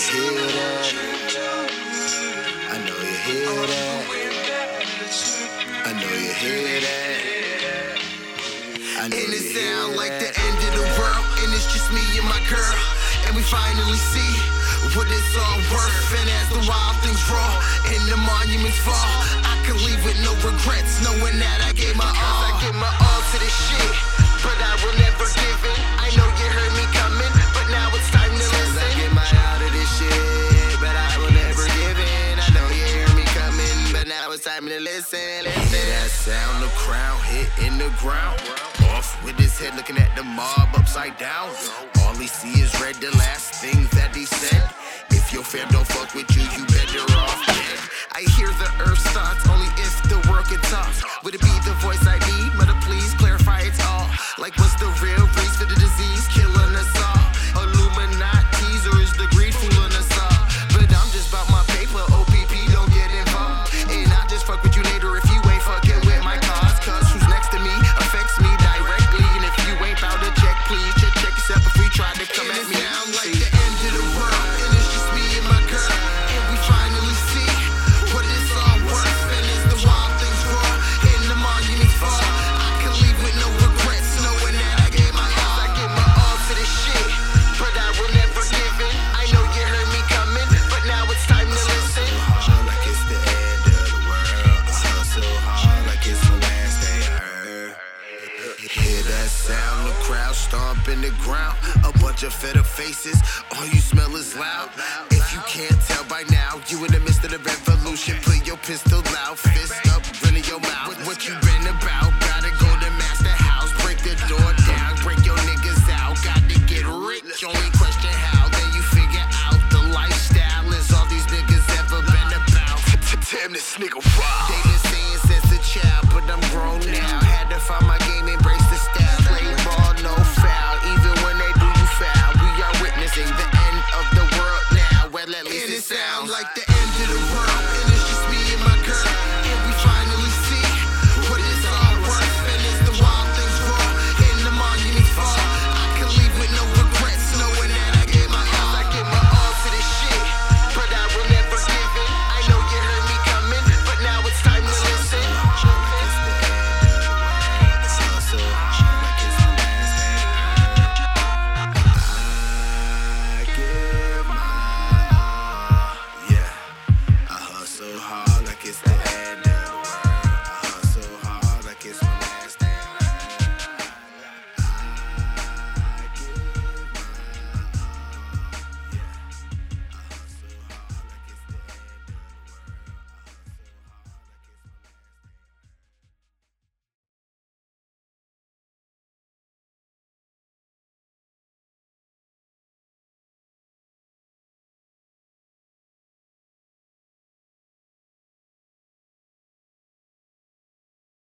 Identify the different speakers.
Speaker 1: you hear that. I know you hear that. I know you hear that. I know
Speaker 2: And it sound like the end of the world, and it's just me and my girl. And we finally see what it's all worth. And as the wild things roar and the monuments fall, I can leave with no regrets, knowing that I gave my all. I gave my all listen.
Speaker 1: Listen. That sound, the crown hit in the ground. Off with his head, looking at the mob upside down. All he see is red, the last things that he said. If your fam don't fuck with you, you better off dead.
Speaker 2: I hear the earth starts only if the world can talk. Would it be the voice I need? Mother, please clarify it's all. Like, what's the real reason for the disease killing
Speaker 1: crowd stomping the ground. A bunch of up faces, all you smell is loud. If you can't tell